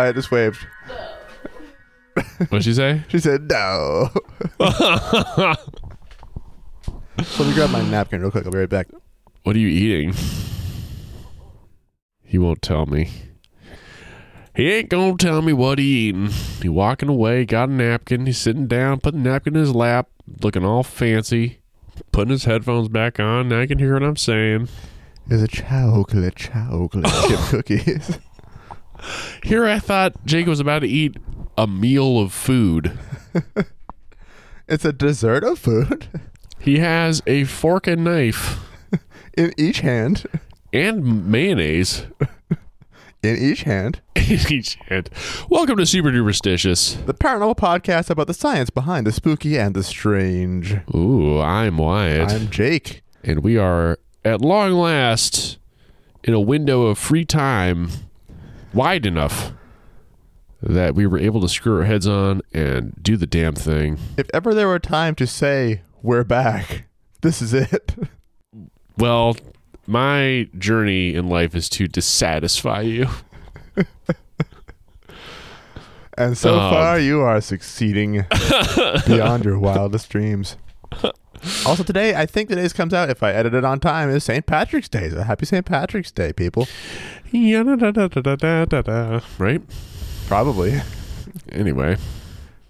Wyatt just waved. What'd she say? She said no. Let me grab my napkin real quick. I'll be right back. What are you eating? He won't tell me. He ain't gonna tell me what he eating. He walking away, got a napkin. He's sitting down, putting the napkin in his lap, looking all fancy, putting his headphones back on. Now I can hear what I'm saying. There's a chocolate, chocolate chip cookies. Here I thought Jake was about to eat a meal of food. It's a dessert of food He has a fork and knife in each hand. and mayonnaise In each hand. in each hand. Welcome to Super Duperstitious. The paranormal podcast about the science behind the spooky and the strange. Ooh, I'm Wyatt. I'm Jake. and we are at long last in a window of free time wide enough that we were able to screw our heads on and do the damn thing. If ever there were a time to say we're back, this is it. Well, my journey in life is to dissatisfy you. And so Um. far, you are succeeding beyond your wildest dreams. Also, today, I think today's comes out, if I edit it on time, is St. Patrick's Day. So happy St. Patrick's Day, people. Right? Probably. Anyway,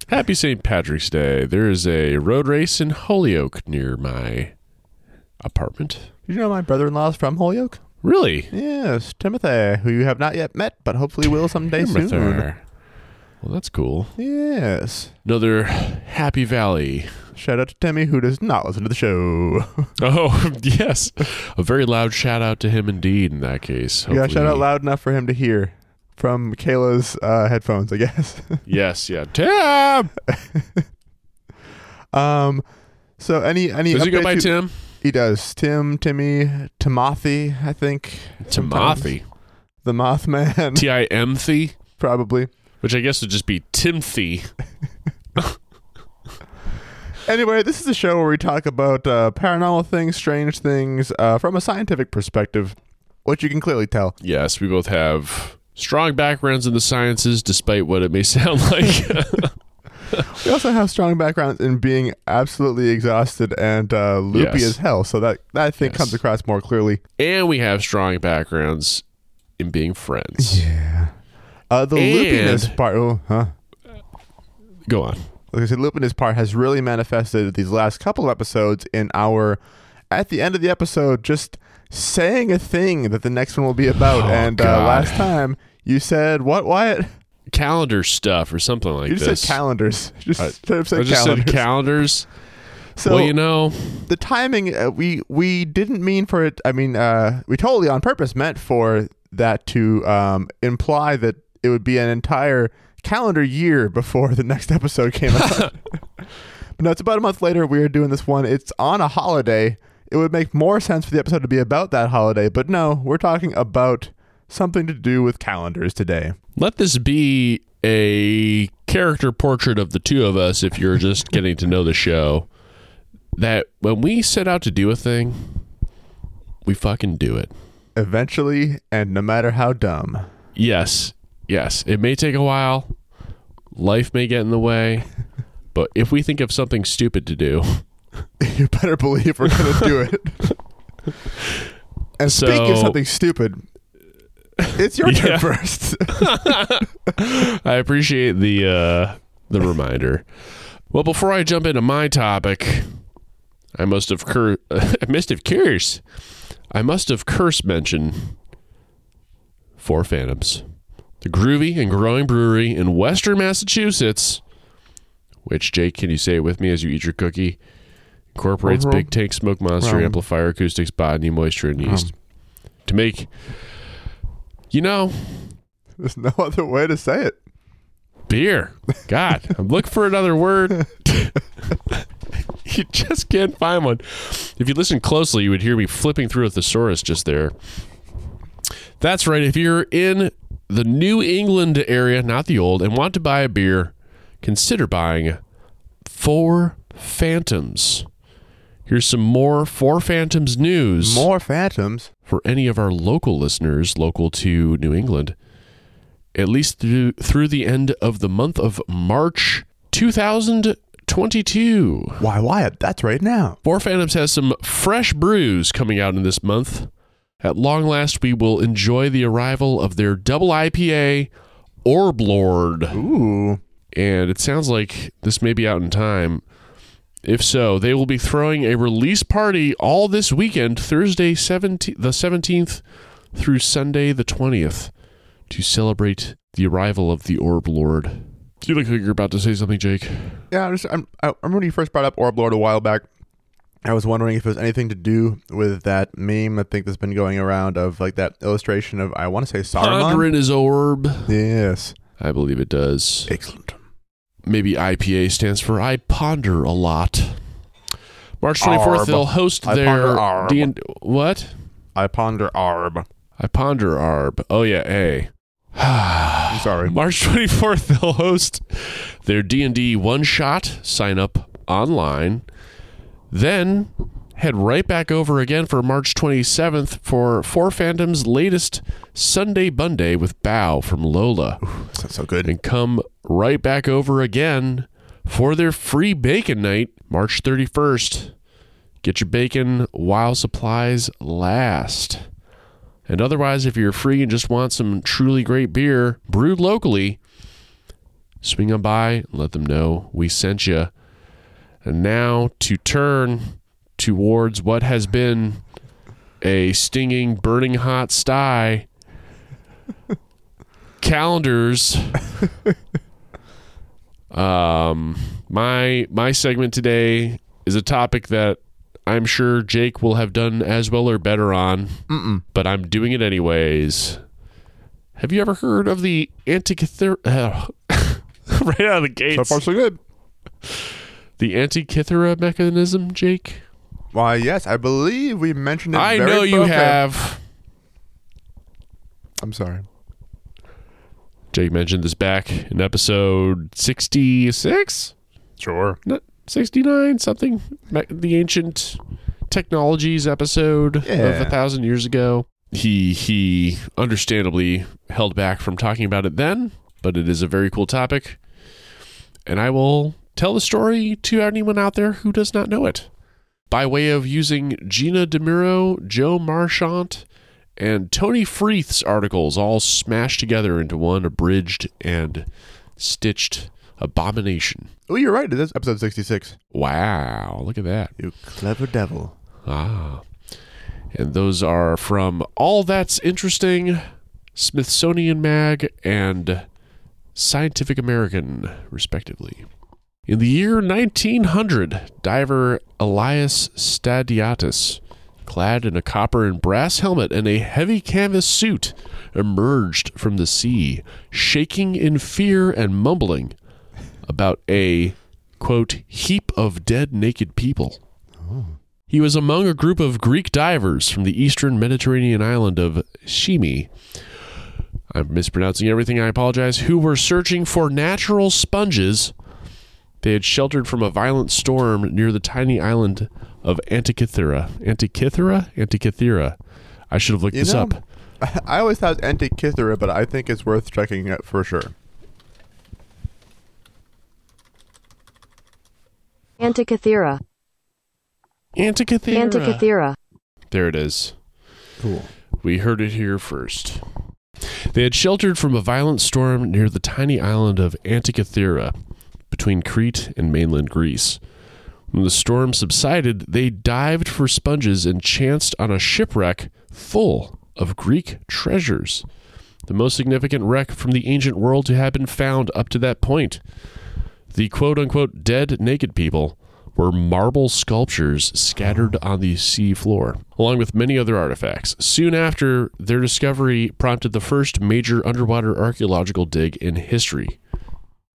happy St. Patrick's Day. There is a road race in Holyoke near my apartment. Did you know my brother in law is from Holyoke? Really? Yes, Timothy, who you have not yet met, but hopefully will someday soon. Well, that's cool. Yes. Another Happy Valley. Shout out to Timmy, who does not listen to the show. Oh, yes. A very loud shout out to him indeed in that case. You gotta shout out loud enough for him to hear from Kayla's uh, headphones, I guess. Yes, yeah. Tim! um, so any any Does he go by you- Tim? He does. Tim, Timmy, Timothy, I think. sometimes. Timothy. The Mothman, T I M probably. which I guess would just be Timothy. Anyway, this is a show where we talk about uh, paranormal things, strange things, uh, from a scientific perspective, which you can clearly tell. Yes, we both have strong backgrounds in the sciences, despite what it may sound like. We also have strong backgrounds in being absolutely exhausted and uh, loopy Yes. as hell, so that, that I think Yes. comes across more clearly. and we have strong backgrounds in being friends. Yeah. Uh, the And- loopiness part, oh, huh? Go on. Like I said, lupinous part has really manifested these last couple of episodes in our, at the end of the episode, just saying a thing that the next one will be about. Oh, and uh, last time you said what? Wyatt? Calendar stuff or something like that. you just this. said calendars. Just I- I said just calendars. said calendars. so well, you know, the timing, uh, we we didn't mean for it. I mean, uh, we totally on purpose meant for that to um, imply that it would be an entire calendar year before the next episode came out. but no, it's about a month later. We are doing this one. It's on a holiday. It would make more sense for the episode to be about that holiday, but no, we're talking about something to do with calendars today. let this be a character portrait of the two of us if you're just getting to know the show. That when we set out to do a thing, we fucking do it. Eventually, and no matter how dumb. Yes, yes. It may take a while. Life may get in the way. But if we think of something stupid to do, you better believe we're going to do it. and speaking of something stupid, it's your Yeah. turn first. I appreciate the uh, the reminder. Well, before I jump into my topic, I must have cur- I must have cursed. I must have curse mention Four Phantoms, the groovy and growing brewery in Western Massachusetts. Which Jake, can you say it with me as you eat your cookie? Incorporates Mhm. big tank smoke monster Um. amplifier acoustics, body moisture, and yeast to make. You know, There's no other way to say it. Beer. God, I'm looking for another word. you just can't find one. If you listen closely, you would hear me flipping through a thesaurus just there. That's right. If you're in the New England area, not the old, and want to buy a beer, consider buying Four Phantoms. Here's some more Four Phantoms news More phantoms. for any of our local listeners local to New England, at least through, through the end of the month of March 2022. Why, Wyatt? That's right now. Four Phantoms has some fresh brews coming out in this month. At long last, we will enjoy the arrival of their double IPA, Orb Lord. Ooh. And it sounds like this may be out in time. If so, they will be throwing a release party all this weekend, Thursday 17, the 17th through Sunday the 20th, to celebrate the arrival of the Orb Lord. You look like you're about to say something, Jake. Yeah, I'm, just, I'm, I remember when you first brought up Orb Lord a while back. I was wondering if it was anything to do with that meme I think that's been going around of like that illustration of I want to say Saruman. Pondering his orb. Yes. I believe it does. Excellent. Maybe IPA stands for I ponder a lot. March 24th, they'll host I their ponder. D- what? I ponder Arb. I ponder arb. Oh yeah, A. I'm sorry. March 24th, they'll host their D&D one-shot. Sign up online. Then head right back over again for March 27th for Four Phantoms' latest Sunday Bunday with Bow from Lola. Sounds so good. And come right back over again for their free bacon night, March 31st. Get your bacon while supplies last. And otherwise, if you're free and just want some truly great beer brewed locally, swing on by and let them know we sent you. And now to turn towards what has been a stinging, burning hot sty. Calendars. um, my my segment today is a topic that I'm sure Jake will have done as well or better on, Mm-mm. but I'm doing it anyways. Have you ever heard of the Antikythera? right out of the gates. So far, so good. The Antikythera mechanism, Jake? Why, yes, I believe we mentioned it. I very know you okay. have. I'm sorry. Jake mentioned this back in episode 66? Sure. Not 69, something. The ancient technologies episode of a thousand years ago. He he understandably held back from talking about it then, but it is a very cool topic. And I will tell the story to anyone out there who does not know it. By way of using Gina Dimuro, Jo Marchant, and Tony Freeth's articles all smashed together into one abridged and stitched abomination. Oh, you're right. Is episode 66. Wow, look at that. You clever devil. Ah. And those are from All That's Interesting, Smithsonian Mag, and Scientific American, respectively. In the year 1900, diver Elias Stadiatis, clad in a copper and brass helmet and a heavy canvas suit, emerged from the sea, shaking in fear and mumbling about a, quote, heap of dead naked people. He was among a group of Greek divers from the eastern Mediterranean island of Shimi. I'm mispronouncing everything, I apologize. Who were searching for natural sponges. They had sheltered from a violent storm near the tiny island of Antikythera. Antikythera? Antikythera. I should have looked You this know, up. I, I always thought Antikythera, but I think it's worth checking it for sure. Antikythera. Antikythera. Antikythera. There it is. Cool. We heard it here first. They had sheltered from a violent storm near the tiny island of Antikythera, between Crete and mainland Greece. When the storm subsided, they dived for sponges and chanced on a shipwreck full of Greek treasures, the most significant wreck from the ancient world to have been found up to that point. The quote unquote dead naked people were marble sculptures scattered on the sea floor, along with many other artifacts. Soon after, their discovery prompted the first major underwater archaeological dig in history.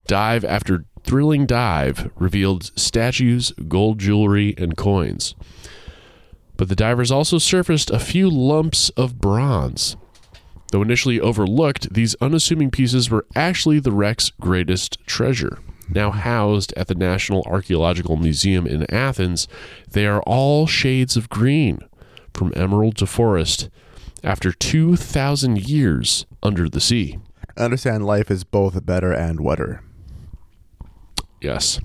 Dive after thrilling dive revealed statues, gold jewelry, and coins. But the divers also surfaced a few lumps of bronze. Though initially overlooked, these unassuming pieces were actually the wreck's greatest treasure. Now housed at the National Archaeological Museum in Athens, they are all shades of green, from emerald to forest, after 2,000 years under the sea. I understand life is both better and wetter. Yes.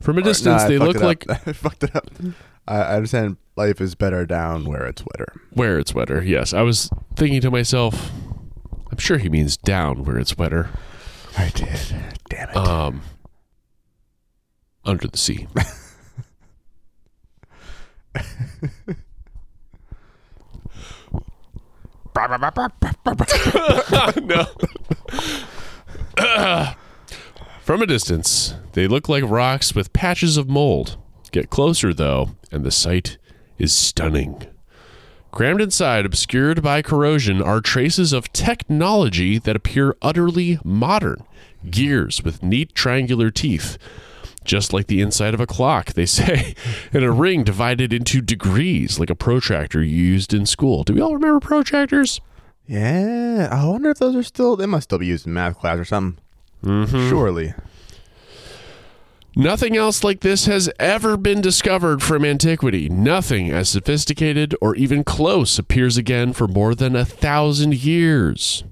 From a Or- distance, nah, they fucked look like. I fucked it up. I I understand life is better down where it's wetter. where it's wetter. Yes, I was thinking to myself, I'm sure he means down where it's wetter. I did. Damn it. Um, under the sea. no. From a distance, they look like rocks with patches of mold. Get closer, though, and the sight is stunning. Crammed inside, obscured by corrosion, are traces of technology that appear utterly modern. Gears with neat triangular teeth, just like the inside of a clock, they say, and a ring divided into degrees, like a protractor used in school. Do we all remember protractors? yeah. I wonder if those are still. They must still be used in math class or something. Mm-hmm. Surely. Nothing else like this has ever been discovered from antiquity. Nothing as sophisticated or even close appears again for more than a thousand years.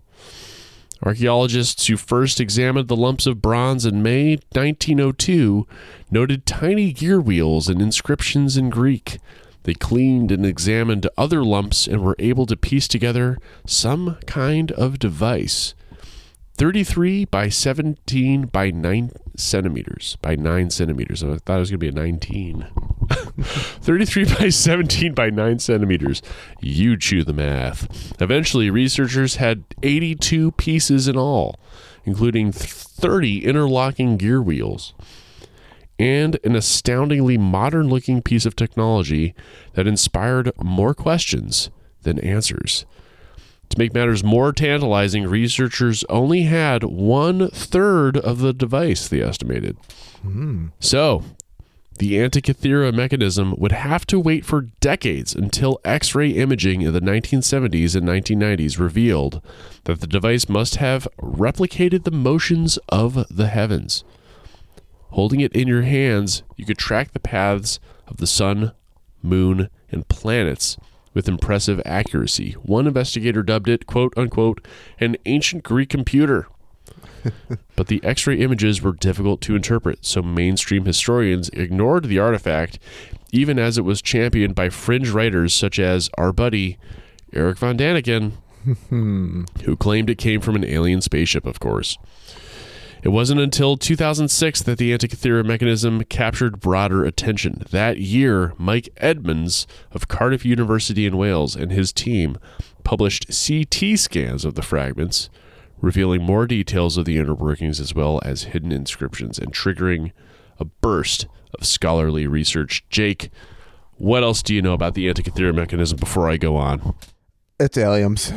Archaeologists who first examined the lumps of bronze in May 1902 noted tiny gear wheels and inscriptions in Greek. They cleaned and examined other lumps and were able to piece together some kind of device. 33 by 17 by 9 centimeters. By 9 centimeters. I thought it was going to be a 19. 33 by 17 by 9 centimeters. You chew the math. Eventually, researchers had 82 pieces in all, including 30 interlocking gear wheels. And an astoundingly modern looking piece of technology that inspired more questions than answers. To make matters more tantalizing, researchers only had one third of the device, they estimated. Hmm. So, the Antikythera mechanism would have to wait for decades until X ray imaging in the 1970s and 1990s revealed that the device must have replicated the motions of the heavens. Holding it in your hands, you could track the paths of the sun, moon, and planets with impressive accuracy. One investigator dubbed it, quote unquote, an ancient Greek computer. but the X ray images were difficult to interpret, so mainstream historians ignored the artifact, even as it was championed by fringe writers such as our buddy Erich von Däniken, who claimed it came from an alien spaceship, of course. It wasn't until 2006 that the Antikythera mechanism captured broader attention. That year, Mike Edmunds of Cardiff University in Wales and his team published CT scans of the fragments, revealing more details of the inner workings as well as hidden inscriptions and triggering a burst of scholarly research. Jake, what else do you know about the Antikythera mechanism before I go on? It's aliens.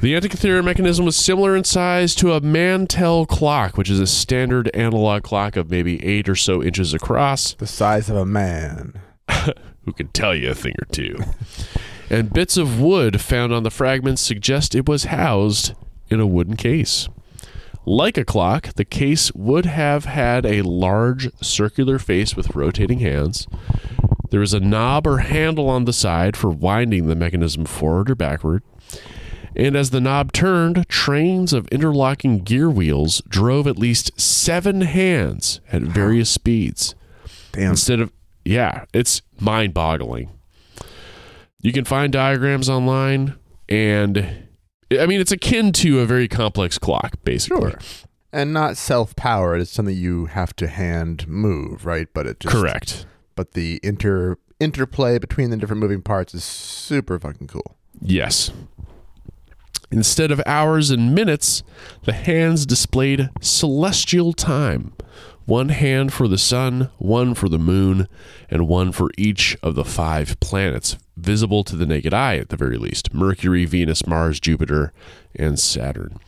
The Antikythera mechanism was similar in size to a Mantel clock, which is a standard analog clock of maybe eight or so inches across, The size of a man. who can tell you a thing or two. and bits of wood found on the fragments suggest it was housed in a wooden case. Like a clock, the case would have had a large circular face with rotating hands. There was a knob or handle on the side for winding the mechanism forward or backward. And as the knob turned, trains of interlocking gear wheels drove at least seven hands at various speeds. Damn. Instead of, yeah, it's mind boggling. You can find diagrams online, and I mean, it's akin to a very complex clock, basically. Sure. And not self powered. It's something you have to hand move, right? But it just Correct. But the inter interplay between the different moving parts is super fucking cool. Yes. Instead of hours and minutes, the hands displayed celestial time. One hand for the sun, one for the moon, and one for each of the five planets, visible to the naked eye at the very least Mercury, Venus, Mars, Jupiter, and Saturn.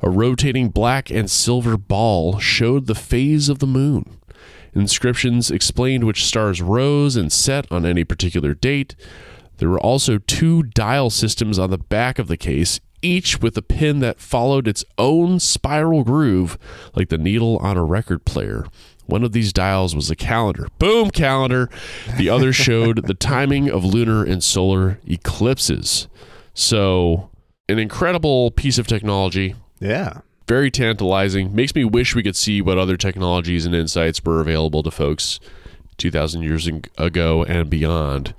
A rotating black and silver ball showed the phase of the moon. Inscriptions explained which stars rose and set on any particular date. There were also two dial systems on the back of the case, each with a pin that followed its own spiral groove, like the needle on a record player. One of these dials was a calendar. Boom, calendar. The other showed the timing of lunar and solar eclipses. So an incredible piece of technology. Yeah. Very tantalizing. Makes me wish we could see what other technologies and insights were available to folks 2,000 years ago and beyond.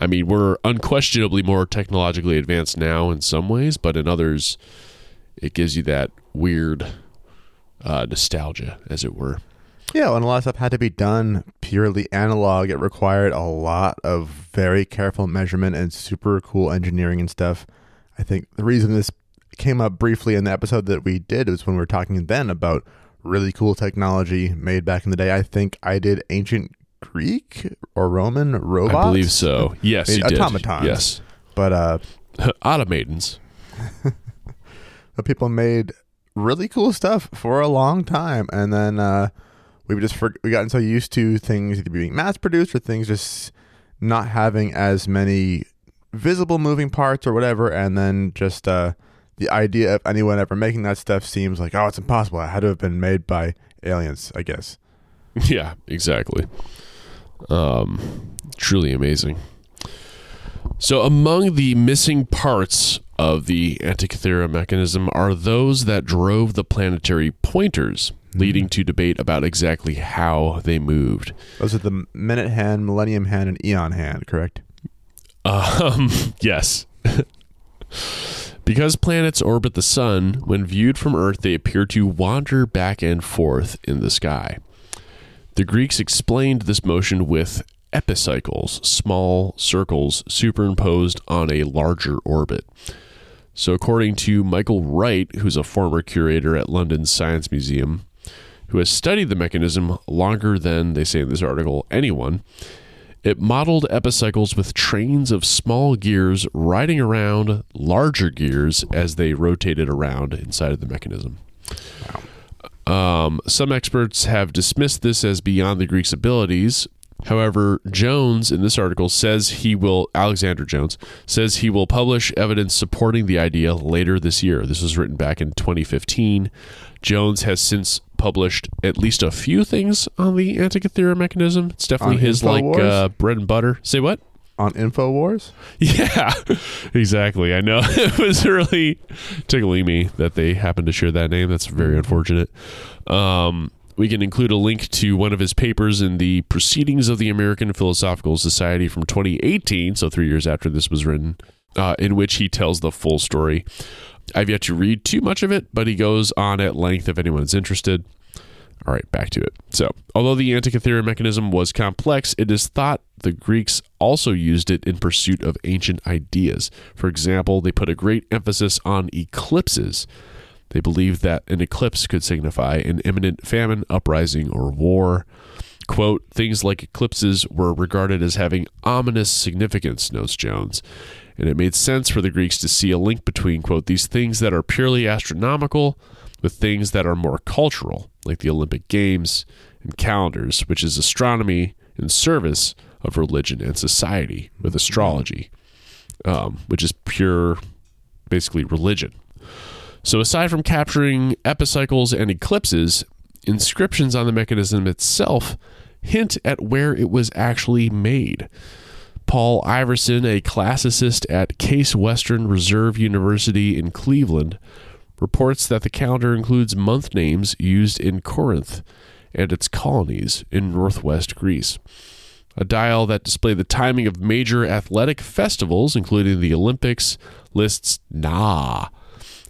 I mean, we're unquestionably more technologically advanced now in some ways, but in others, it gives you that weird uh, nostalgia, as it were. Yeah, when a lot of stuff had to be done purely analog, it required a lot of very careful measurement and super cool engineering and stuff. I think the reason this came up briefly in the episode that we did was when we were talking then about really cool technology made back in the day. I think I did ancient Greek or Roman robots. I believe so. Yes, I mean, you did. automatons. Yes. But uh, Automatons. but people made really cool stuff for a long time, and then uh, we just for, we gotten so used to things either being mass produced or things just not having as many visible moving parts or whatever, and then just uh, the idea of anyone ever making that stuff seems like oh, it's impossible. It had to have been made by aliens, I guess. Yeah, exactly. Um, truly amazing. So, among the missing parts of the Antikythera mechanism are those that drove the planetary pointers, leading to debate about exactly how they moved. Those are the minute hand, millennium hand, and eon hand, correct? Um, yes. because planets orbit the sun, when viewed from Earth, they appear to wander back and forth in the sky. The Greeks explained this motion with epicycles, small circles superimposed on a larger orbit. So, according to Michael Wright, who's a former curator at London's Science Museum, who has studied the mechanism longer than, they say in this article, anyone, it modeled epicycles with trains of small gears riding around larger gears as they rotated around inside of the mechanism. Um, some experts have dismissed this as beyond the Greeks' abilities. However, Jones in this article says he will, Alexander Jones says he will publish evidence supporting the idea later this year. This was written back in 2015. Jones has since published at least a few things on the Antikythera mechanism. It's definitely On his like uh, bread and butter. Say what? On Infowars, Yeah, exactly. I know it was really tickling me that they happened to share that name. That's very unfortunate. Um, we can include a link to one of his papers in the Proceedings of the American Philosophical Society from 2018, so three years after this was written, uh, in which he tells the full story. I've yet to read too much of it, but he goes on at length if anyone's interested. All right, back to it. So, although the Antikythera mechanism was complex, it is thought the Greeks also used it in pursuit of ancient ideas. For example, they put a great emphasis on eclipses. They believed that an eclipse could signify an imminent famine, uprising, or war. Quote, things like eclipses were regarded as having ominous significance, notes Jones. And it made sense for the Greeks to see a link between, quote, these things that are purely astronomical with things that are more cultural, like the Olympic Games and calendars, which is astronomy in service of religion and society with astrology, um, which is pure, basically, religion. So, aside from capturing epicycles and eclipses, inscriptions on the mechanism itself hint at where it was actually made. Paul Iverson, a classicist at Case Western Reserve University in Cleveland, reports that the calendar includes month names used in Corinth and its colonies in northwest Greece. A dial that displayed the timing of major athletic festivals, including the Olympics, lists Na,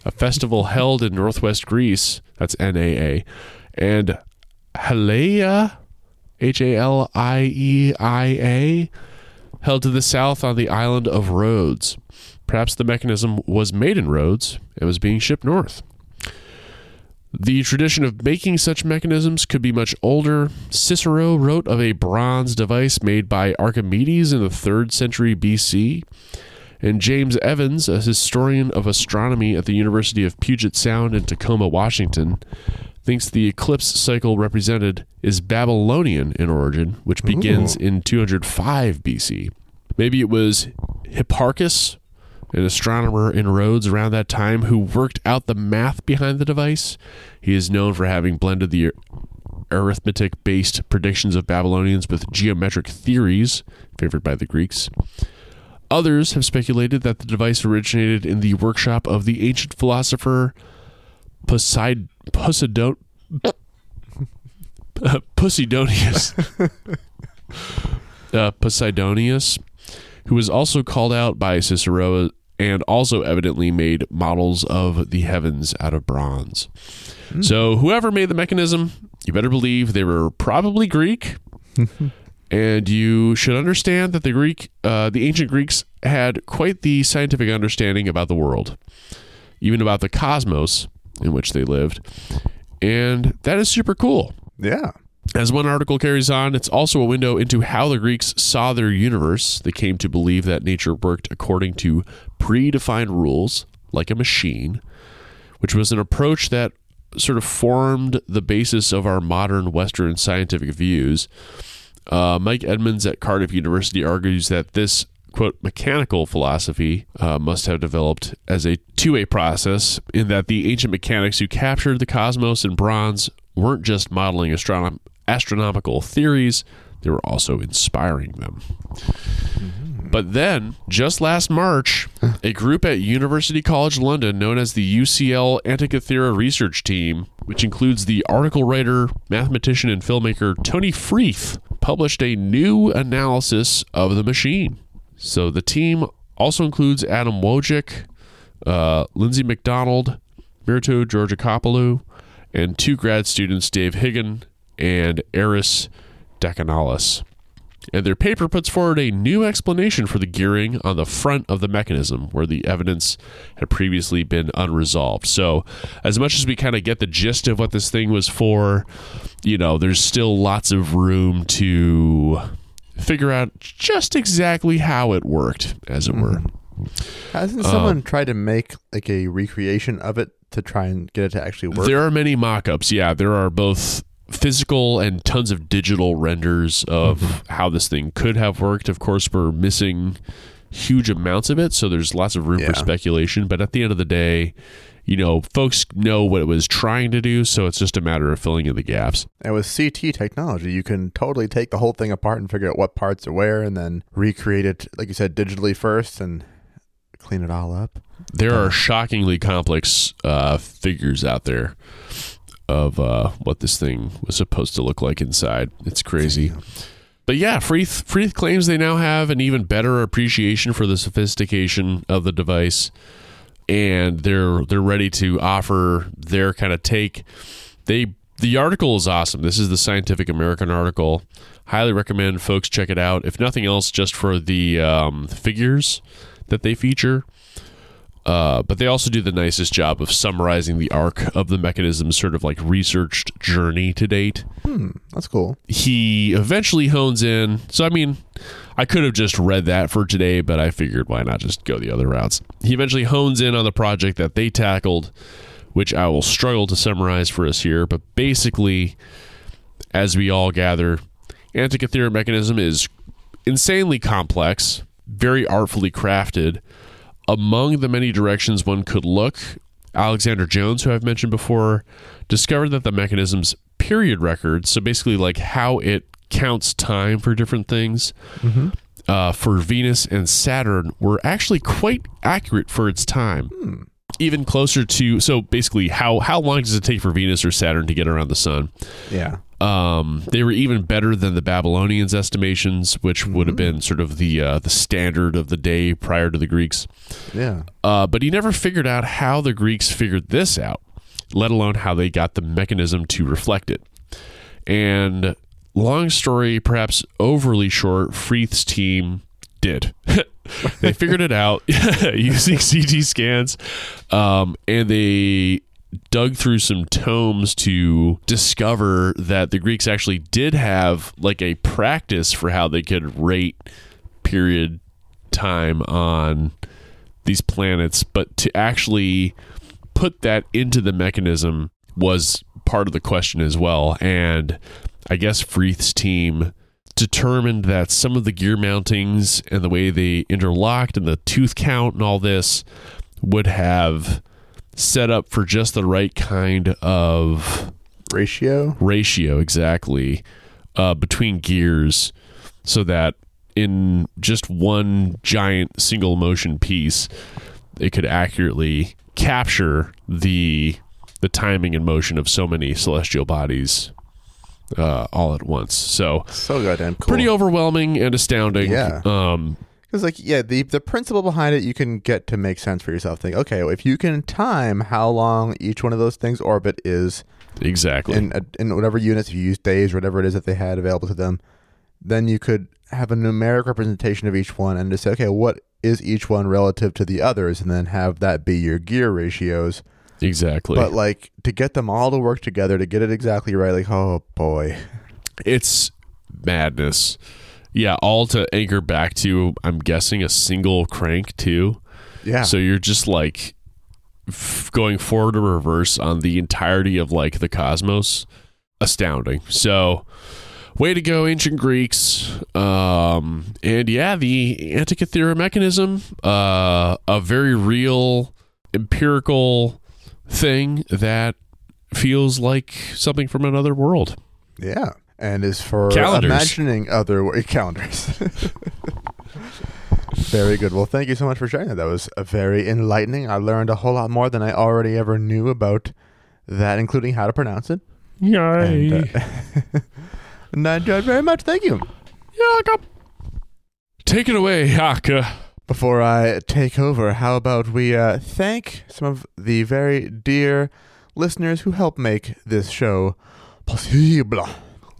a festival held in northwest Greece, that's NAA, and Halieia, H A L I E I A, held to the south on the island of Rhodes. Perhaps the mechanism was made in Rhodes and was being shipped north. The tradition of making such mechanisms could be much older. Cicero wrote of a bronze device made by Archimedes in the 3rd century BC. And James Evans, a historian of astronomy at the University of Puget Sound in Tacoma, Washington, thinks the eclipse cycle represented is Babylonian in origin, which begins in 205 BC. Maybe it was Hipparchus, an astronomer in Rhodes around that time, who worked out the math behind the device. He is known for having blended the arithmetic based predictions of Babylonians with geometric theories favored by the Greeks. Others have speculated that the device originated in the workshop of the ancient philosopher Poseid- Poseidon- Poseidonius. uh, Poseidonius, who was also called out by Cicero and also evidently made models of the heavens out of bronze. So, whoever made the mechanism, you better believe they were probably Greek. and you should understand that the Greek, uh, the ancient Greeks, had quite the scientific understanding about the world, even about the cosmos in which they lived. And that is super cool. Yeah. As one article carries on, it's also a window into how the Greeks saw their universe. They came to believe that nature worked according to predefined rules, like a machine, which was an approach that sort of formed the basis of our modern Western scientific views. Uh, Mike Edmunds at Cardiff University argues that this quote mechanical philosophy uh, must have developed as a two-way process in that the ancient mechanics who captured the cosmos in bronze weren't just modeling astronom- astronomical theories they were also inspiring them. But then just last march a group at university college london known as the ucl antikythera research team which includes the article writer mathematician and filmmaker tony freeth published a new analysis of the machine. So the team also includes Adam Wojcik, uh, Lindsay McDonald, Myrto Georgakopoulou, and two grad students, Dave Higgon and Aris Dacanalis. And their paper puts forward a new explanation for the gearing on the front of the mechanism, where the evidence had previously been unresolved. So, as much as we kind of get the gist of what this thing was for, you know, there's still lots of room to figure out just exactly how it worked, as it were. Mm-hmm. Hasn't uh, someone tried to make like a recreation of it to try and get it to actually work? There are many mock ups. Yeah, there are both physical and tons of digital renders of how this thing could have worked. Of course, we're missing huge amounts of it, so there's lots of room for speculation. But at the end of the day, you know, folks know what it was trying to do, so it's just a matter of filling in the gaps. And with CT technology, you can totally take the whole thing apart and figure out what parts are where and then recreate it, like you said, digitally first and clean it all up. There are shockingly complex uh, figures out there of uh, what this thing was supposed to look like inside. It's crazy. But yeah, Freeth, Freeth claims they now have an even better appreciation for the sophistication of the device, and they're they're ready to offer their kind of take. They the article is awesome. This is the Scientific American article. Highly recommend folks check it out. If nothing else, just for the um, figures that they feature. Uh, but they also do the nicest job of summarizing the arc of the mechanism's sort of like researched journey to date Hmm, that's cool. he eventually hones in. So, I mean, I could have just read that for today, but I figured why not just go the other routes. He eventually hones in on the project that they tackled, which I will struggle to summarize for us here. But basically, as we all gather, Antikythera mechanism is insanely complex, very artfully crafted. Among the many directions one could look, Alexander Jones, who I've mentioned before, discovered that the mechanism's period records, so basically like how it counts time for different things, uh, for Venus and Saturn, were actually quite accurate for its time. Even closer to so basically how how long does it take for Venus or Saturn to get around the sun? Yeah. Um, they were even better than the Babylonians' estimations, which would have been sort of the uh, the standard of the day prior to the Greeks. Yeah. Uh, but he never figured out how the Greeks figured this out, let alone how they got the mechanism to reflect it. And long story, perhaps overly short, Freeth's team did. they figured it out using CT scans, um, and they dug through some tomes to discover that the Greeks actually did have like a practice for how they could rate period time on these planets, but to actually put that into the mechanism was part of the question as well. And I guess Freeth's team determined that some of the gear mountings and the way they interlocked and the tooth count and all this would have set up for just the right kind of Ratio. ratio exactly uh, between gears so that in just one giant single motion piece, it could accurately capture the the timing and motion of so many celestial bodies uh, all at once. So So goddamn cool. pretty overwhelming and astounding. Yeah. Um, Because like yeah, the the principle behind it you can get to make sense for yourself. Think okay, well, if you can time how long each one of those things orbit is exactly. in in whatever units, if you use days, or whatever it is that they had available to them, then you could have a numeric representation of each one and just say okay, what is each one relative to the others, and then have that be your gear ratios. exactly. But like to get them all to work together to get it exactly right, like oh boy, it's madness. Yeah, all to anchor back to I'm guessing a single crank too. yeah, So you're just like f- going forward or reverse on the entirety of like the cosmos. Astounding. So way to go, ancient Greeks. Um, and yeah, the Antikythera mechanism, uh, a very real empirical thing that feels like something from another world. Yeah, and is for Calendars. imagining other calendars. very good. Well, thank you so much for sharing that. That was very enlightening. I learned a whole lot more than I already ever knew about that, including how to pronounce it. Yay. And, uh, and I enjoyed very much. Thank you. Yaka. Take it away, Yaka. Before I take over, how about we uh, thank some of the very dear listeners who help make this show possible.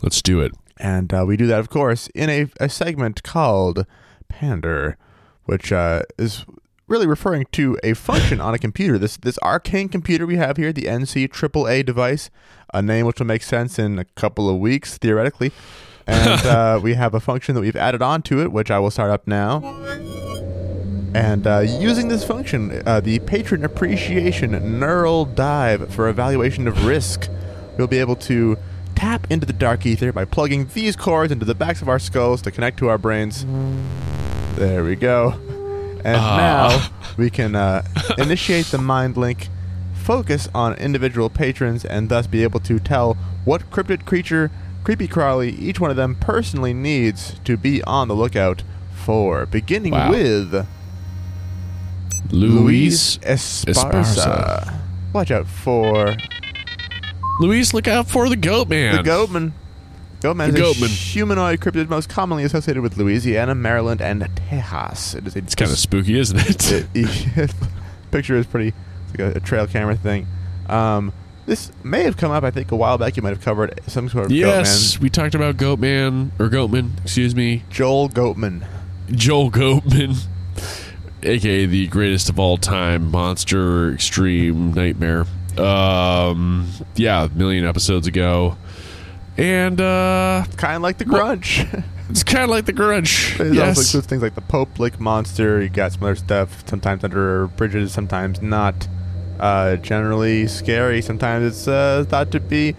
Let's do it. And uh, we do that, of course, in a, a segment called Pander, which uh, is really referring to a function on a computer. This this arcane computer we have here, the NC AAA device, a name which will make sense in a couple of weeks, theoretically. And uh, we have a function that we've added on to it, which I will start up now. And uh, using this function, uh, the patron appreciation neural dive for evaluation of risk, we'll be able to tap into the dark ether by plugging these cords into the backs of our skulls to connect to our brains. There we go. And Ah. now we can uh, initiate the mind link, focus on individual patrons, and thus be able to tell what cryptid creature, creepy crawly, each one of them personally needs to be on the lookout for. Beginning Wow. with Luis. Esparza. Esparza. Watch out for Luis, look out for the goat man. the Goatman. Goatman The is a Goatman. humanoid cryptid most commonly associated with Louisiana, Maryland, and Texas. It is a It's kind of spooky, isn't it? it, picture is pretty it's like a, a trail camera thing. Um, this may have come up, I think, a while back. You might have covered some sort of yes, Goatman. we talked about Goatman or Goatman, excuse me, Joel Goatman. Joel Goatman, aka the greatest of all time monster extreme nightmare. Um, yeah, a million episodes ago, and uh, Kind of like the Grudge. it's kind of like the Grudge. it yes, also includes things like the Pope Lick Monster. You got some other stuff, sometimes under bridges, sometimes not. Uh, generally scary. Sometimes it's uh, thought to be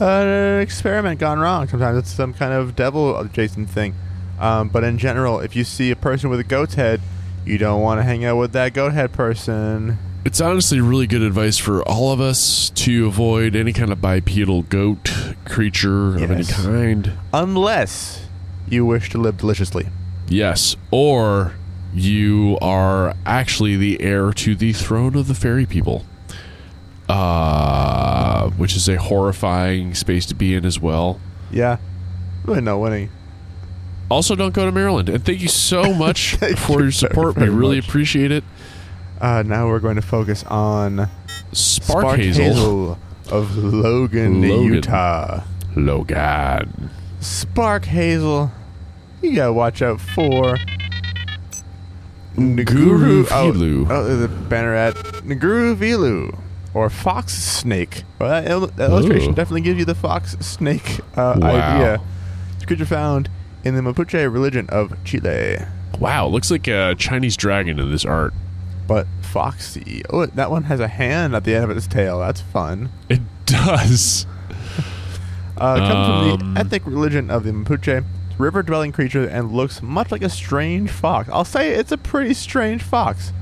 uh, an experiment gone wrong. Sometimes it's some kind of devil adjacent thing. Um, but in general, if you see a person with a goat's head, you don't want to hang out with that goat head person. It's honestly really good advice for all of us to avoid any kind of bipedal goat creature of any Yes. kind. Unless you wish to live deliciously. Yes, or you are actually the heir to the throne of the fairy people, uh, which is a horrifying space to be in as well. Yeah. Really no winning. Also, don't go to Maryland. And thank you so much Thank for you your very, support. very we really much. appreciate it. Uh, now we're going to focus on Spark, Hazel. Hazel of Logan, Logan. Utah. Logan. Spark Hazel. You gotta watch out for Nguru Oh, Vilu. oh, there's a banner at Nguru Vilu. Or fox snake. Well, that, il- that illustration Ooh. definitely gives you the fox snake uh, Wow. idea. It's a creature found in the Mapuche religion of Chile. Wow, looks like a Chinese dragon in this art. But foxy. Oh, that one has a hand at the end of its tail. That's fun. It does. Uh, it comes from Um, the ethnic religion of the Mapuche. River-dwelling creature and looks much like a strange fox. I'll say it's a pretty strange fox.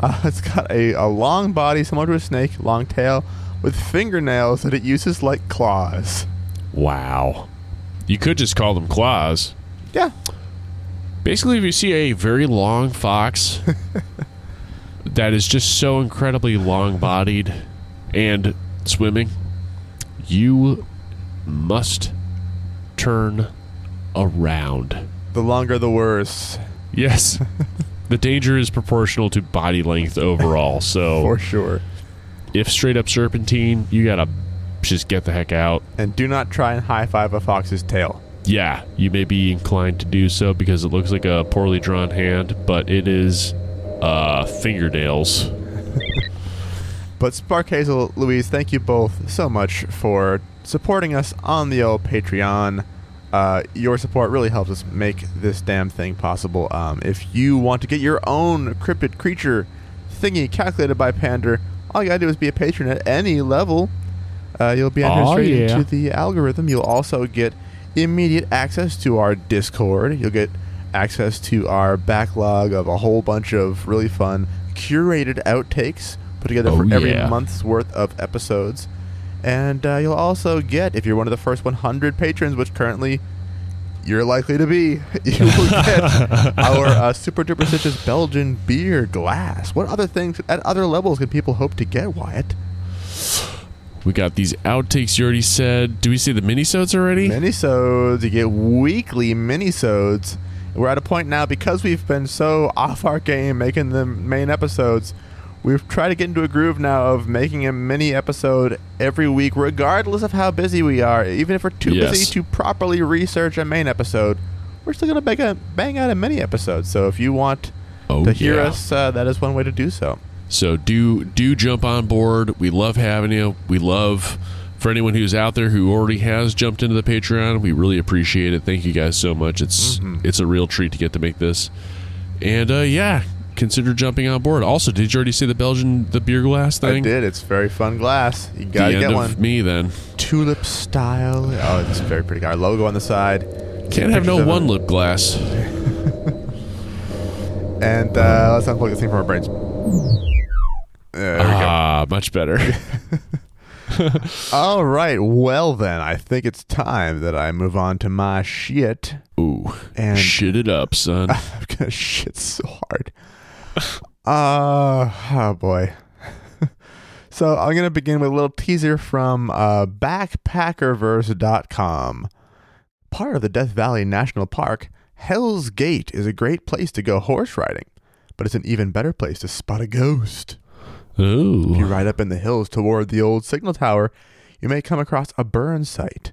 Uh, it's got a, a long body similar to a snake, long tail, with fingernails that it uses like claws. Wow. You could just call them claws. Yeah. Basically, if you see a very long fox that is just so incredibly long bodied and swimming, you must turn around. The longer, the worse, Yes. the danger is proportional to body length overall. So for sure. if straight up serpentine, you gotta just get the heck out. And do not try and high five a fox's tail. Yeah, you may be inclined to do so because it looks like a poorly drawn hand, but it is uh, fingernails. But Spark Hazel, Louise, thank you both so much for supporting us on the old Patreon. Uh, your support really helps us make this damn thing possible. Um, if you want to get your own cryptid creature thingy calculated by Pander, all you gotta do is be a patron at any level. Uh, you'll be entered Aw, straight yeah. into the algorithm. You'll also get immediate access to our Discord. You'll get access to our backlog of a whole bunch of really fun curated outtakes put together Oh, for every yeah. month's worth of episodes. And uh, you'll also get, if you're one of the first 100 patrons, which currently you're likely to be, you will get our uh, super duper citrus Belgian beer glass. What other things at other levels can people hope to get, Wyatt? We got these outtakes you already said. Do we see the minisodes already? Minisodes, you get weekly minisodes. We're at a point now because we've been so off our game making the main episodes. We've tried to get into a groove now of making a mini episode every week, regardless of how busy we are. Even if we're too Yes. busy to properly research a main episode, we're still gonna bang, a, bang out a mini episode. So if you want oh, to hear yeah. us, uh, that is one way to do so. So do do jump on board. We love having you. We love for anyone who's out there who already has jumped into the Patreon. We really appreciate it. Thank you guys so much. It's Mm-hmm. it's a real treat to get to make this. And uh, yeah, consider jumping on board. Also, did you already see the Belgian the beer glass thing? I did. It's very fun glass. You gotta get one. me then. Tulip style. Oh, it's very pretty. Our logo on the side. Can't have no one lip glass. And uh, let's unplug this thing from our brains. There we go. Ah, much better. All right. Well, then, I think it's time that I move on to my shit. Ooh, And shit it up, son. I'm going to shit so hard. Uh, oh, boy. so I'm going to begin with a little teaser from uh, backpackerverse.com. Part of the Death Valley National Park, Hell's Gate is a great place to go horse riding, but it's an even better place to spot a ghost. If you ride up in the hills toward the old signal tower, you may come across a burn site.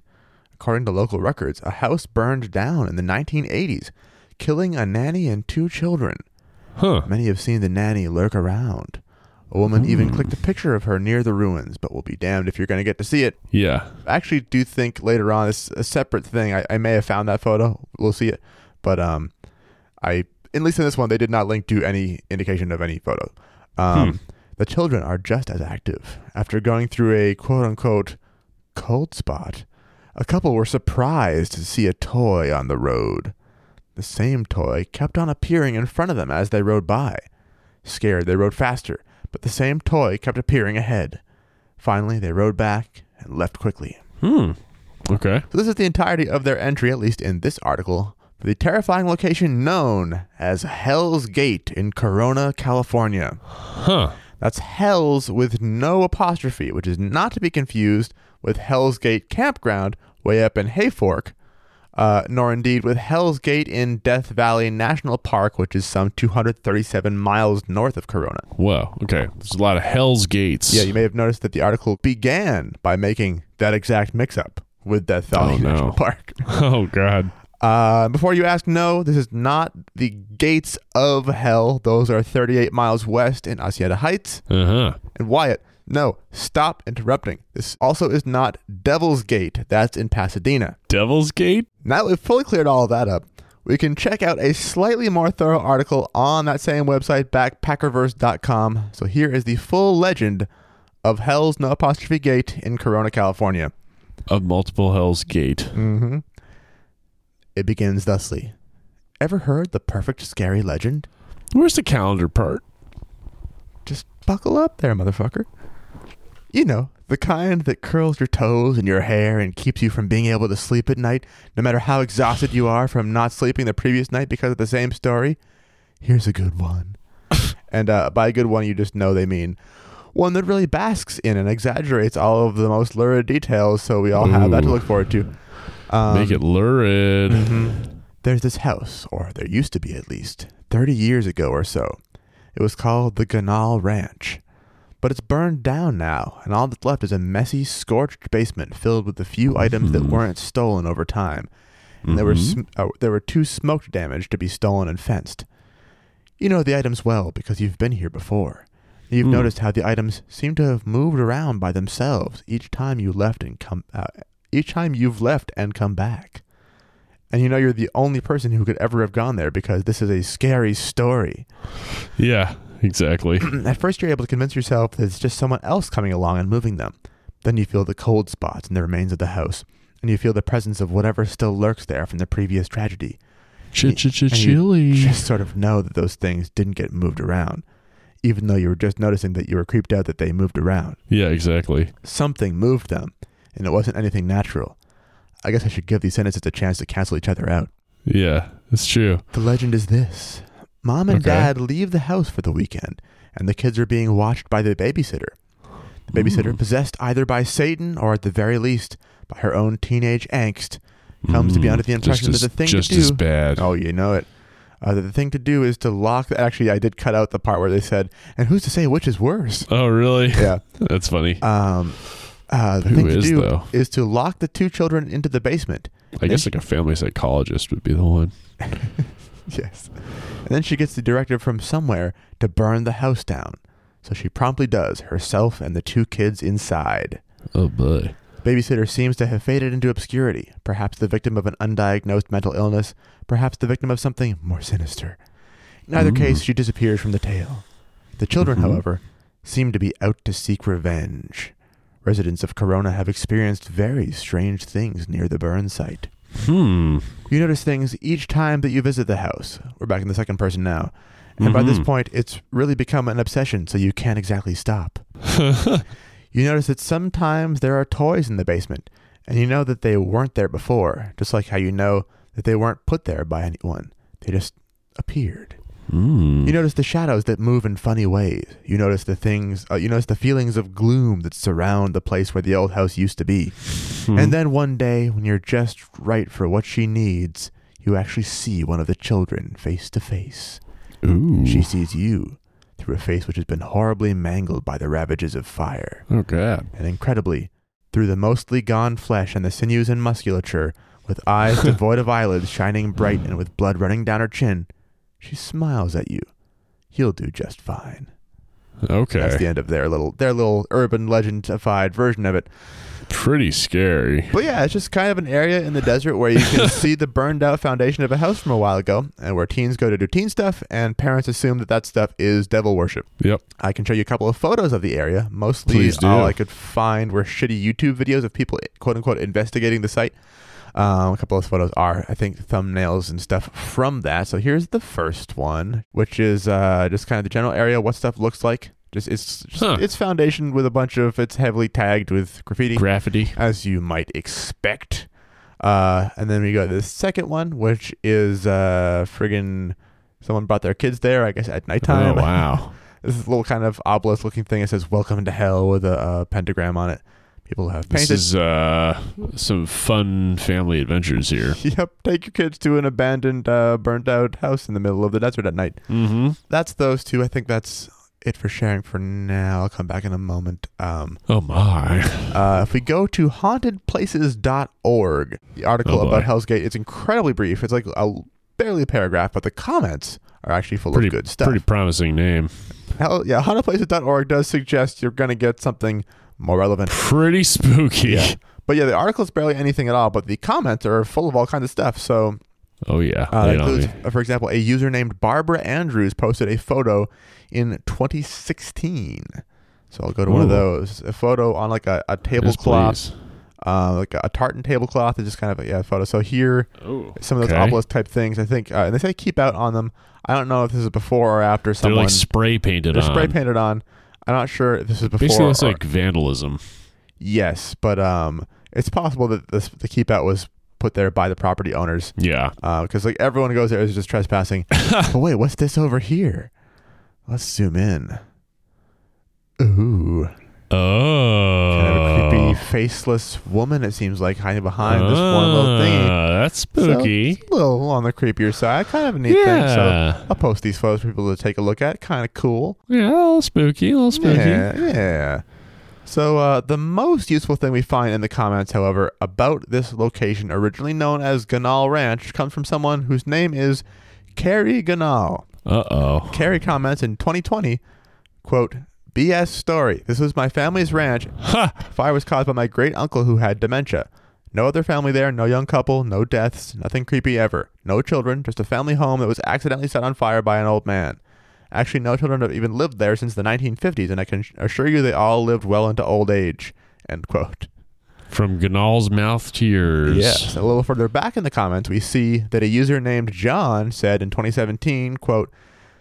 According to local records, a house burned down in the 1980s, killing a nanny and two children. huh? Many have seen the nanny lurk around. A woman even clicked a picture of her near the ruins, but we'll be damned if you're going to get to see it. Yeah. I actually do think later on it's a separate thing. I, I may have found that photo. We'll see it, but um, I at least in this one they did not link to any indication of any photo. Um, the children are just as active. After going through a quote unquote cold spot, a couple were surprised to see a toy on the road. The same toy kept on appearing in front of them as they rode by. Scared, they rode faster, but the same toy kept appearing ahead. Finally, they rode back and left quickly. Hmm. Okay. So this is the entirety of their entry, at least in this article, for the terrifying location known as Hell's Gate in Corona, California. Huh. That's Hell's with no apostrophe, which is not to be confused with Hell's Gate Campground way up in Hayfork, uh, nor indeed with Hell's Gate in Death Valley National Park, which is some 237 miles north of Corona. Whoa. Okay. There's a lot of Hell's Gates. Yeah, you may have noticed that the article began by making that exact mix-up with Death Valley Oh, no. National Park. Oh God. Uh, before you ask, no, this is not the gates of hell. Those are 38 miles west in Hacienda Heights. Uh huh. And Wyatt, no, stop interrupting. This also is not Devil's Gate. That's in Pasadena. Devil's Gate. Now that we've fully cleared all of that up, we can check out a slightly more thorough article on that same website, backpackerverse.com. So here is the full legend of Hell's No Apostrophe Gate in Corona, California. Of multiple Hell's Gate. Mm-hmm. It begins thusly. Ever heard the perfect scary legend? Where's the calendar part? Just buckle up there, motherfucker. You know, The kind that curls your toes and your hair and keeps you from being able to sleep at night, no matter how exhausted you are from not sleeping the previous night because of the same story. Here's a good one. and uh, by a good one, you just know they mean one that really basks in and exaggerates all of the most lurid details, so we all have that to look forward to. Um, Make it lurid. Mhm. There's this house, or there used to be at least, 30 years ago or so. It was called the Ganal Ranch. But it's burned down now, and all that's left is a messy, scorched basement filled with the few items that Hmm. weren't stolen over time. And there were sm- uh, there were too smoked damage to be stolen and fenced. You know the items well because you've been here before. You've Hmm. noticed how the items seem to have moved around by themselves each time you left and come uh, each time you've left and come back. And you know you're the only person who could ever have gone there because this is a scary story. Yeah, exactly. At first you're able to convince yourself that it's just someone else coming along and moving them. Then you feel the cold spots in the remains of the house, and you feel the presence of whatever still lurks there from the previous tragedy. Ch ch ch And you just sort of know that those things didn't get moved around, even though you were just noticing that you were creeped out that they moved around. Yeah, exactly. Something moved them, and it wasn't anything natural. I guess I should give these sentences a chance to cancel each other out. Yeah, it's true. The legend is this Mom and Okay. Dad leave the house for the weekend, and the kids are being watched by the babysitter. The babysitter, Ooh. possessed either by Satan or at the very least by her own teenage angst, comes to be Mm, under the impression just that the thing as, to just do. as bad. Oh, you know it. Uh, that the thing to do is to lock. Actually, I did cut out the part where they said, "And who's to say which is worse?" Oh, really? Yeah. That's funny. Um, uh, the Who thing to do though? is to lock the two children into the basement. I guess like a family psychologist would be the one. Yes. And then she gets the directive from somewhere to burn the house down. So she promptly does, herself and the two kids inside. Oh boy. Babysitter seems to have faded into obscurity, perhaps the victim of an undiagnosed mental illness, perhaps the victim of something more sinister. In either Mm. case, she disappears from the tale. The children, Mhm. however, seem to be out to seek revenge. Residents of Corona have experienced very strange things near the burn site. Hmm. You notice things each time that you visit the house. We're back in the second person now. And by this Mhm. point, it's really become an obsession, so you can't exactly stop. You notice that sometimes there are toys in the basement, and you know that they weren't there before, just like how you know that they weren't put there by anyone. They just appeared. Hmm. You notice the shadows that move in funny ways. You notice the things, uh, you notice the feelings of gloom that surround the place where the old house used to be. Hmm. And then one day, when you're just right for what she needs, you actually see one of the children face to face. Ooh. She sees you through a face which has been horribly mangled by the ravages of fire. oh god. And incredibly, through the mostly gone flesh and the sinews and musculature, with eyes devoid of eyelids shining bright and with blood running down her chin, she smiles at you. You'll do just fine. Okay. That's the end of their little their little urban legendified version of it. Pretty scary. But yeah, it's just kind of an area in the desert where you can see the burned out foundation of a house from a while ago, and where teens go to do teen stuff, and parents assume that that stuff is devil worship. Yep. I can show you a couple of photos of the area. Mostly all I could find were shitty YouTube videos of people, quote unquote, investigating the site. Um, a couple of photos are, I think, thumbnails and stuff from that. So here's the first one, which is uh, just kind of the general area, what stuff looks like. Just it's just, Huh. it's foundation with a bunch of it's heavily tagged with graffiti Graffiti. as you might expect. Uh, and then we go to the second one, which is uh, friggin' someone brought their kids there, I guess, at nighttime. Oh wow. this is a little kind of obelisk looking thing. It says "Welcome to Hell" with a, uh pentagram on it. People have This is uh some fun family adventures here. yep, take your kids to an abandoned, uh, burnt out house in the middle of the desert at night. Mm-hmm. That's those two. I think that's it for sharing for now. I'll come back in a moment. Um, Oh my. Uh, if we go to hauntedplaces.org, the article Oh, about Hell's Gate, it's incredibly brief. It's like a barely a paragraph, but the comments are actually full Pretty of good stuff. Pretty promising name. Hell, yeah, hauntedplaces.org does suggest you're going to get something more relevant. Pretty spooky. Yeah. But yeah, the article is barely anything at all, but the comments are full of all kinds of stuff. So Oh yeah. uh, that includes, uh, for example, a user named Barbara Andrews posted a photo in 2016. So I'll go to one of those. A photo on like a, a tablecloth. uh, like a, tartan tablecloth is just kind of a yeah, photo. So here, Oh. some of those okay. obelisk type things, I think, uh, and they say keep out on them. I don't know if this is before or after They're someone like spray painted they're on. spray painted on. I'm not sure if this is before. Basically, it's or- like vandalism. Yes, but um, it's possible that this, the keep out was put there by the property owners Yeah. because like everyone who goes there is just trespassing. but wait, what's this over here? Let's zoom in. Ooh, Oh. kind of a creepy, faceless woman. It seems like hiding behind this one little thingy. Ah, That's spooky. it's a little on the creepier side. Kind of a neat thing. So. I'll post these photos for people to take a look at. Kind of cool. yeah, a little spooky, a little spooky. Yeah, yeah. So uh, the most useful thing we find in the comments, however, about this location, originally known as Ganal Ranch, comes from someone whose name is Carrie Ganal. Uh oh. Carrie comments in 2020, quote, BS story. This was my family's ranch. Ha! Fire was caused by my great uncle who had dementia. No other family there, no young couple, no deaths, nothing creepy ever. No children, just a family home that was accidentally set on fire by an old man. Actually, no children have even lived there since the 1950s, and I can assure you they all lived well into old age. End quote. From Ganal's mouth to yours. Yes. A little further back in the comments, we see that a user named John said in 2017, quote,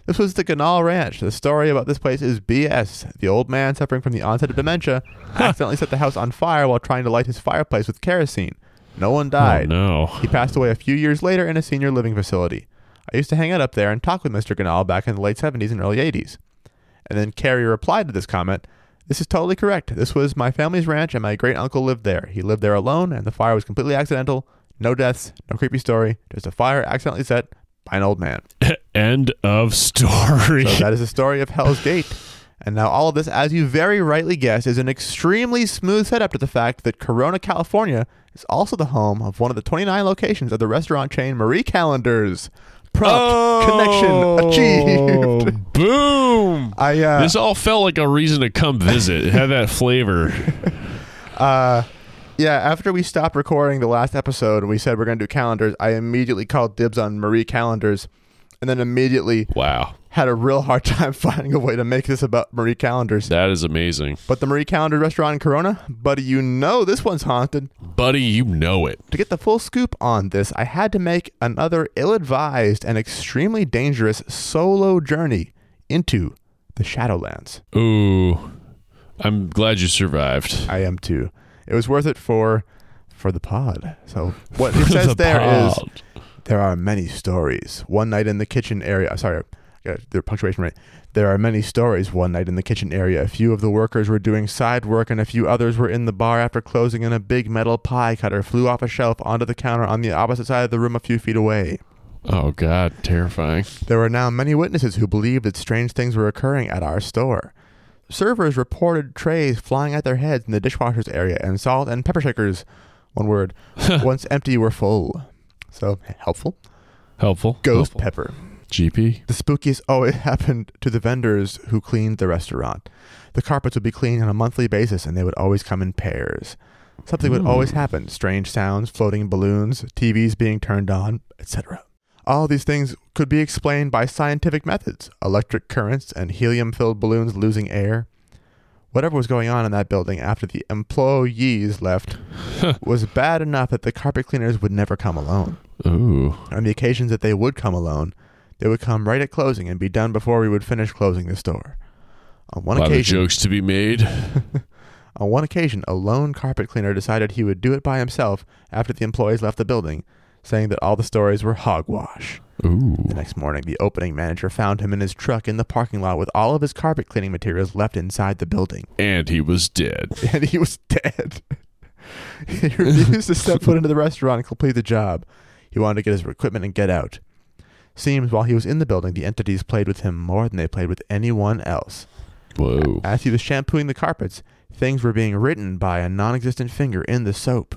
This was the Ganal Ranch. The story about this place is BS. The old man suffering from the onset of dementia accidentally set the house on fire while trying to light his fireplace with kerosene. No one oh, died. no. He passed away a few years later in a senior living facility. I used to hang out up there and talk with Mr. Ganal back in the late 70s and early 80s. And then Carrie replied to this comment This is totally correct. This was my family's ranch, and my great uncle lived there. He lived there alone, and the fire was completely accidental. No deaths, no creepy story, just a fire accidentally set by an old man. End of story. So that is the story of Hell's Gate. And now all of this, as you very rightly guessed, is an extremely smooth setup to the fact that Corona, California is also the home of one of the 29 locations of the restaurant chain Marie Callender's. Prompt connection achieved. Oh, Boom. I uh, this all felt like a reason to come visit. It had that flavor. uh yeah, after we stopped recording the last episode and we said we're going to do calendars, I immediately called dibs on Marie Callender's and then immediately Wow. had a real hard time finding a way to make this about Marie Callender's. That is amazing. But the Marie Callender restaurant in Corona, buddy, you know this one's haunted. Buddy, you know it. To get the full scoop on this, I had to make another ill advised and extremely dangerous solo journey into the Shadowlands. Ooh. I'm glad you survived. I am too. It was worth it for for the pod. So what it says The there is there are many stories. One night in the kitchen area. Sorry, uh, I got punctuation right. There are many stories. One night in the kitchen area, a few of the workers were doing side work, and a few others were in the bar after closing. And a big metal pie cutter flew off a shelf onto the counter on the opposite side of the room, a few feet away. Oh, God. Terrifying. There were now many witnesses who believed that strange things were occurring at our store. Servers reported trays flying at their heads in the dishwashers area, and salt and pepper shakers, one word, once empty were full. So helpful. Helpful. Ghost Helpful. pepper. GP. The spookiest. Oh, it happened to the vendors who cleaned the restaurant. The carpets would be cleaned on a monthly basis, and they would always come in pairs. Something would always hmm. happen: strange sounds, floating balloons, TVs being turned on, etc. All these things could be explained by scientific methods: electric currents and helium-filled balloons losing air. Whatever was going on in that building after the employees left was bad enough that the carpet cleaners would never come alone. Ooh. On the occasions that they would come alone, they would come right at closing and be done before we would finish closing the store. On one A lot of occasion, jokes to be made. on one occasion, a lone carpet cleaner decided he would do it by himself after the employees left the building, saying that all the stories were hogwash. Ooh. The next morning, the opening manager found him in his truck in the parking lot with all of his carpet cleaning materials left inside the building, And he was dead. and he was dead. he refused to step foot into the restaurant and complete the job. He wanted to get his equipment and get out. Seems while he was in the building, the entities played with him more than they played with anyone else. Whoa. As he was shampooing the carpets, things were being written by a non existent finger in the soap.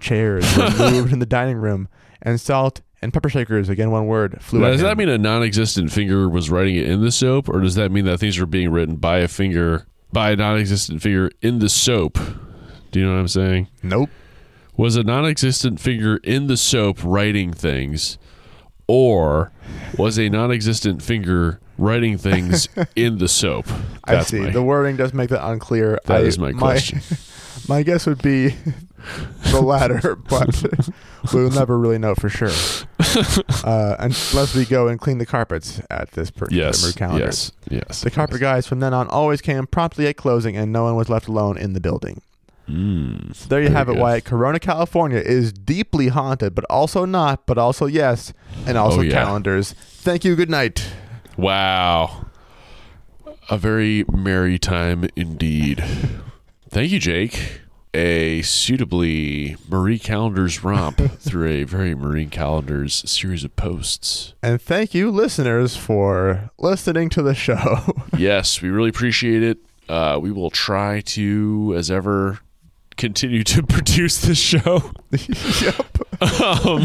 Chairs were moved in the dining room, and salt and pepper shakers, again one word, flew Now, at does him. that mean a non-existent finger was writing it in the soap, or does that mean that things were being written by a finger by a non-existent finger in the soap? Do you know what I'm saying? Nope. Was a non-existent figure in the soap writing things, or was a non-existent finger writing things in the soap? I see. My, The wording does make that unclear. That I, is my question. My, guess would be the latter, but we'll never really know for sure. Uh, unless we go and clean the carpets at this particular yes, calendar. yes, yes. The carpet guys from then on always came promptly at closing, and no one was left alone in the building. So there you have it, good. Wyatt. Corona, California is deeply haunted, but also not, but also yes, and also Oh, yeah. calendars. Thank you. Good night. Wow. A very merry time indeed. Thank you, Jake. A suitably Marie Callender's romp through a very Marie Callender's series of posts. And thank you, listeners, for listening to the show. Yes, we really appreciate it. Uh, we will try to, as ever, continue to produce this show. yep. um,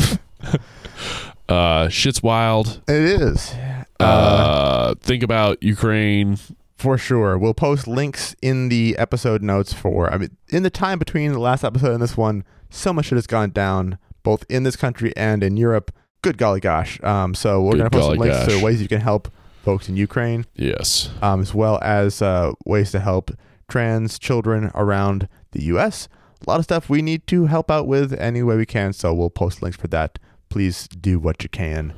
uh, shit's wild. It is. Uh, think about Ukraine. For sure. We'll post links in the episode notes for, I mean, in the time between the last episode and this one, so much shit has gone down, both in this country and in Europe. Good golly gosh. Um, so we're Good to post some links gosh. to ways you can help folks in Ukraine, Yes. um, as well as uh, ways to help trans children around the U.S. A lot of stuff we need to help out with any way we can. So we'll post links for that. Please do what you can.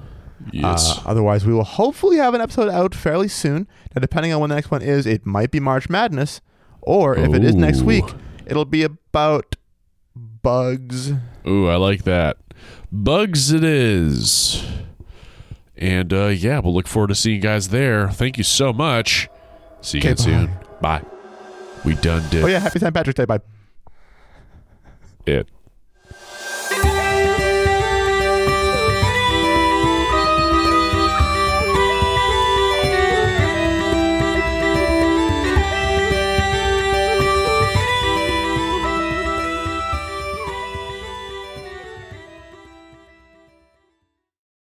Yes. Uh, otherwise, we will hopefully have an episode out fairly soon. Now, depending on when the next one is, it might be March Madness, or if it is next week, it'll be about bugs. Ooh, I like that. Bugs it is. And uh, yeah, we'll look forward to seeing you guys there. Thank you so much. See you Okay, again soon. Bye. We done did Oh yeah, happy St. Patrick's Day. Bye. it.